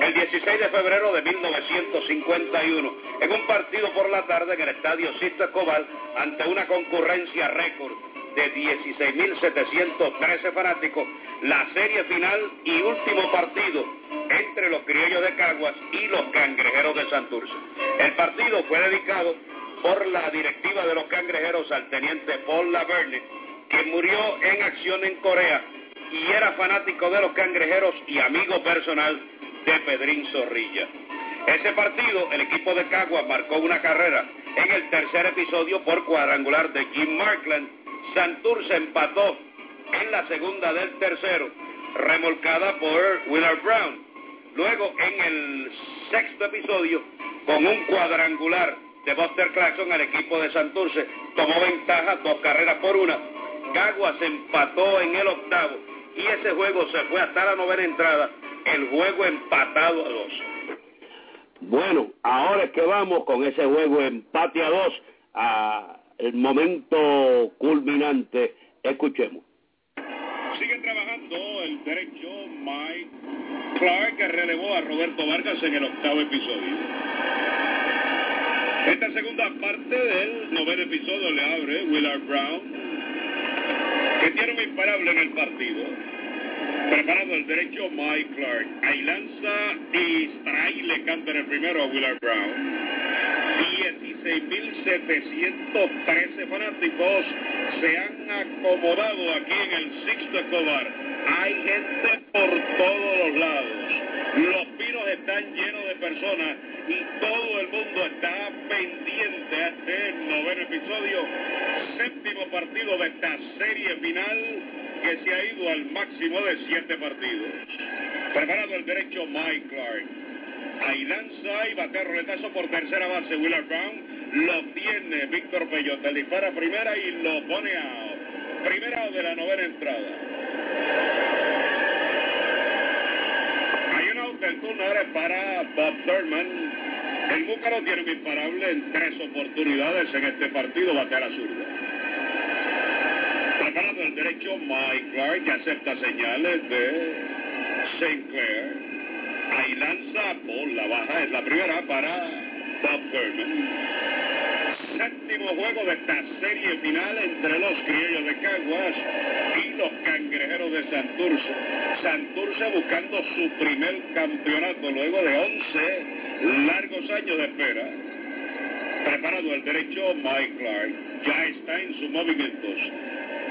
El 16 de febrero de 1951, en un partido por la tarde en el estadio Sisto Escobar, ante una concurrencia récord de 16.713 fanáticos, la serie final y último partido entre los criollos de Caguas y los cangrejeros de Santurce. El partido fue dedicado por la directiva de los cangrejeros al teniente Paul Laverne, que murió en acción en Corea y era fanático de los cangrejeros y amigo personal de Pedrín Zorrilla. Ese partido, el equipo de Caguas marcó una carrera en el tercer episodio por cuadrangular de Jim Markland. Santurce empató en la segunda del tercero, remolcada por Willard Brown. Luego, en el sexto episodio, con un cuadrangular de Buster Claxon, el equipo de Santurce tomó ventaja, dos carreras por una. Caguas empató en el octavo y ese juego se fue hasta la novena entrada el juego empatado a dos. Bueno, ahora es que vamos con ese juego empate a dos, a el momento culminante. Escuchemos. Sigue trabajando el derecho Mike Clark, que relevó a Roberto Vargas en el octavo episodio. Esta segunda parte del noveno episodio le abre Willard Brown, que tiene un imparable en el partido. Preparado el derecho Mike Clark. Ahí lanza y trae le canta en el primero a Willard Brown. 16.713 fanáticos se han acomodado aquí en el Sixto Escobar. Hay gente por todos los lados. Los pinos están llenos de personas y todo el mundo está pendiente a este noveno episodio, séptimo partido de esta serie final que se ha ido al máximo de siete partidos. Preparado el derecho Mike Clark. Ahí lanza y batea roletazo por tercera base Willard Brown. Lo tiene Víctor Peyote. Dispara primera y lo pone a primera de la novena entrada. Hay un out para Bob Thurman. El Búcaro tiene un imparable en tres oportunidades en este partido. Batea la zurda. Preparado el derecho Mike Clark que acepta señales de St. Clair. Ahí lanza por la baja, es la primera para Bob Thurman. Séptimo juego de esta serie final entre los criollos de Caguas y los cangrejeros de Santurce. Santurce buscando su primer campeonato luego de 11 largos años de espera. Preparado el derecho Mike Clark. Ya está en sus movimientos.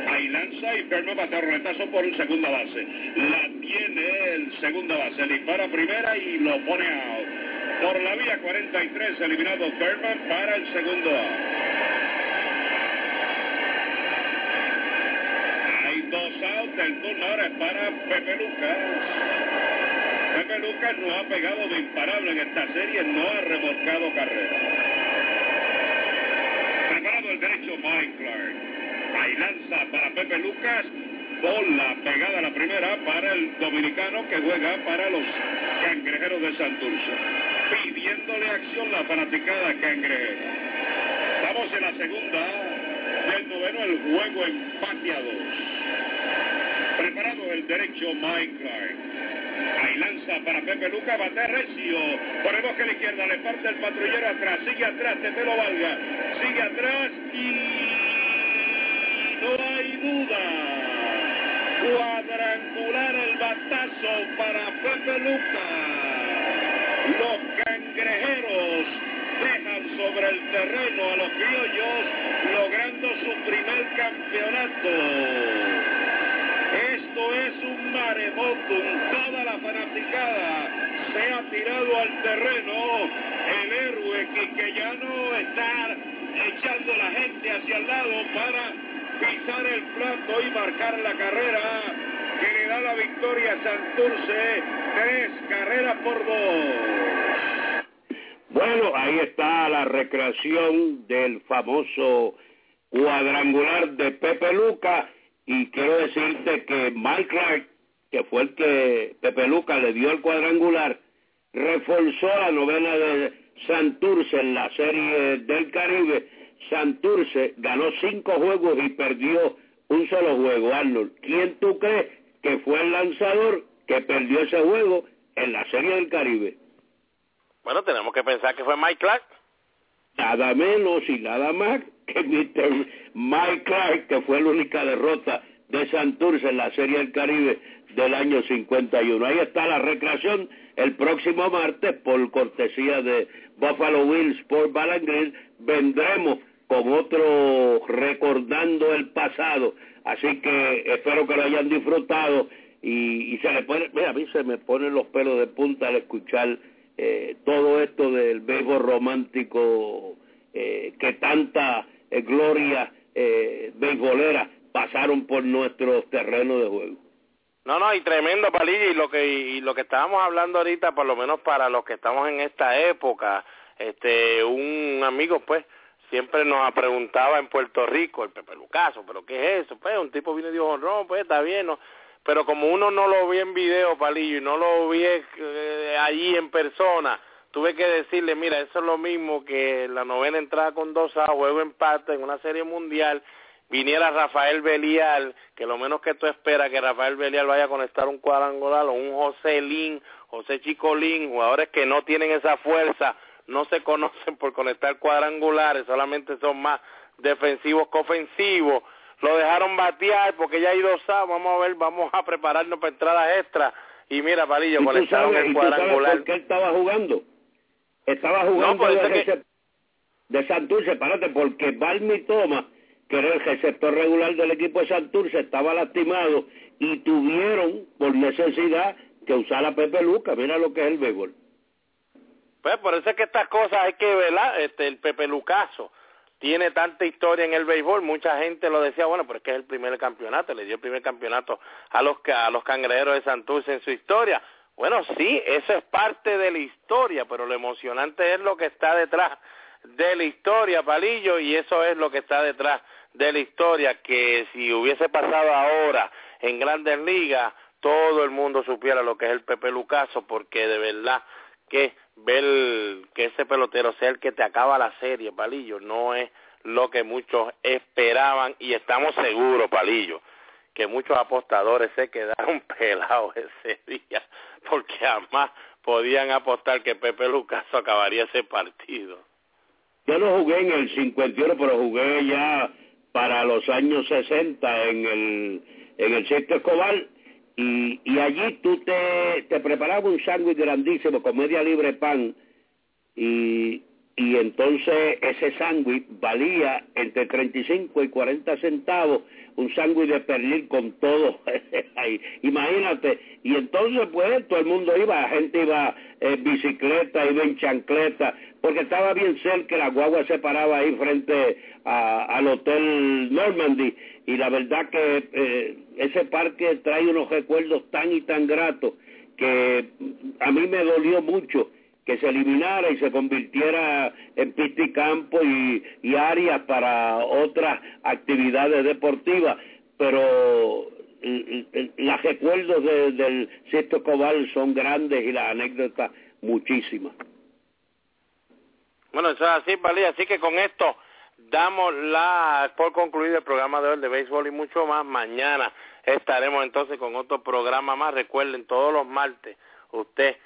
Ahí lanza y Ferma bate roletazo por un segunda base. La tiene el segunda base. Dispara primera y lo pone out. Por la vía 43 eliminado Thurman para el segundo out. Hay dos outs. El turno ahora es para Pepe Lucas. Pepe Lucas no ha pegado de imparable en esta serie, no ha remolcado carrera. Preparado el derecho Mike Clark. Ahí lanza para Pepe Lucas. Bola pegada a la primera para el dominicano que juega para los cangrejeros de Santurce. Pidiéndole acción la fanaticada cangrejera. Estamos en la segunda del noveno, el juego empate a. Preparado el derecho Mike Clark. Ahí lanza para Pepe Luca, bate recio. Bosque a la izquierda, le parte el patrullero atrás, sigue atrás, te lo valga. Sigue atrás y no hay duda. Cuadrangular el batazo para Pepe Luca. Los cangrejeros dejan sobre el terreno a los criollos, logrando su primer campeonato. Esto es un maremotum. Toda la fanaticada se ha tirado al terreno. El héroe quiqueyano está echando la gente hacia el lado para pisar el plato y marcar la carrera que le da la victoria a Santurce 3 carrera por dos. Bueno, ahí está la recreación del famoso cuadrangular de Pepe Luca y quiero decirte que Mike Clark, que fue el que Pepe Luca le dio el cuadrangular, reforzó la novena de Santurce en la serie del Caribe. Santurce ganó cinco juegos y perdió un solo juego, Arnold. ¿Quién tú crees que fue el lanzador que perdió ese juego? En la serie del Caribe? Bueno, tenemos que pensar que fue Mike Clark. Nada menos y nada más que Mr. Mike Clark, que fue la única derrota de Santurce en la Serie del Caribe del año 51. Ahí está la recreación el próximo martes por cortesía de Buffalo Wings por Balangrid. Vendremos con otro recordando el pasado. Así que espero que lo hayan disfrutado y, y se le pone, mira, a mí se me ponen los pelos de punta al escuchar eh, todo esto del béisbol romántico eh, que tanta eh, gloria eh, beisbolera pasaron por nuestros terrenos de juego. No, no, y tremendo palillo y lo que y lo que estábamos hablando ahorita, por lo menos para los que estamos en esta época, este un amigo pues siempre nos preguntaba en Puerto Rico, el Pepe Lucaso, pero ¿qué es eso? Pues un tipo vino y dijo, pues está bien, no. Pero como uno no lo vi en video, Palillo, y no lo vi eh, allí en persona, tuve que decirle, mira, eso es lo mismo que la novena entrada con dos a juego empate en una serie mundial, viniera Rafael Belial, que lo menos que tú esperas que Rafael Belial vaya a conectar un cuadrangular o un José Lin, José Chicolín, jugadores que no tienen esa fuerza, no se conocen por conectar cuadrangulares, solamente son más defensivos que ofensivos lo dejaron batear porque ya hay dos vamos a ver, vamos a prepararnos para entradas extra y mira Palillo, conectaron el cuadrangular. ¿Por qué estaba jugando? Estaba jugando de, de Santurce, párate, porque Balmi Toma, que era el receptor regular del equipo de Santurce, estaba lastimado y tuvieron por necesidad que usar a Pepe Luca, mira lo que es el béisbol. Pues por eso es que estas cosas hay que ver, este, el Pepe Lucaso tiene tanta historia en el béisbol, mucha gente lo decía, bueno, pero es que es el primer campeonato, le dio el primer campeonato a los, a los cangrejeros de Santurce en su historia. Bueno, sí, eso es parte de la historia, pero lo emocionante es lo que está detrás de la historia, Palillo, y eso es lo que está detrás de la historia, que si hubiese pasado ahora en grandes ligas, todo el mundo supiera lo que es el Pepe Lucaso, porque de verdad que ver que ese pelotero sea el que te acaba la serie, Palillo, no es lo que muchos esperaban y estamos seguros, Palillo, que muchos apostadores se quedaron pelados ese día porque jamás podían apostar que Pepe Lucaso acabaría ese partido. Yo no jugué en el 51, pero jugué ya para los años 60 en el en el Centro Escobar y, y allí tú te, te preparabas un sándwich grandísimo con media libre pan y, y entonces ese sándwich valía entre 35 y 40 centavos un sándwich de pernil con todo ahí, imagínate, y entonces pues todo el mundo iba, la gente iba en bicicleta, iba en chancleta, porque estaba bien cerca, la guagua se paraba ahí frente al Hotel Normandy, y la verdad que eh, ese parque trae unos recuerdos tan y tan gratos que a mí me dolió mucho que se eliminara y se convirtiera en pista y campo y, y áreas para otras actividades deportivas, pero los recuerdos del Sexto Cobal son grandes y las anécdotas muchísimas. Bueno, eso es así, Valía. Así que con esto damos la por concluido el programa de hoy de béisbol y mucho más. Mañana estaremos entonces con otro programa más. Recuerden, todos los martes usted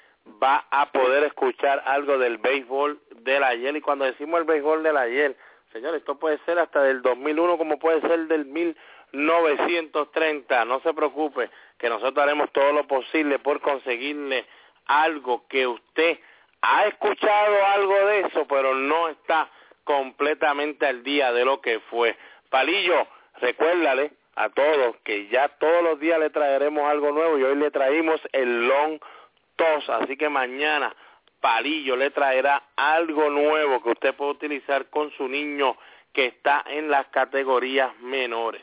va a poder escuchar algo del béisbol del ayer. Y cuando decimos el béisbol del ayer, señores, esto puede ser hasta del 2001 como puede ser del 1930. No se preocupe, que nosotros haremos todo lo posible por conseguirle algo que usted ha escuchado algo de eso, pero no está completamente al día de lo que fue. Palillo, recuérdale a todos que ya todos los días le traeremos algo nuevo y hoy le traímos el long así que mañana Palillo le traerá algo nuevo que usted puede utilizar con su niño que está en las categorías menores.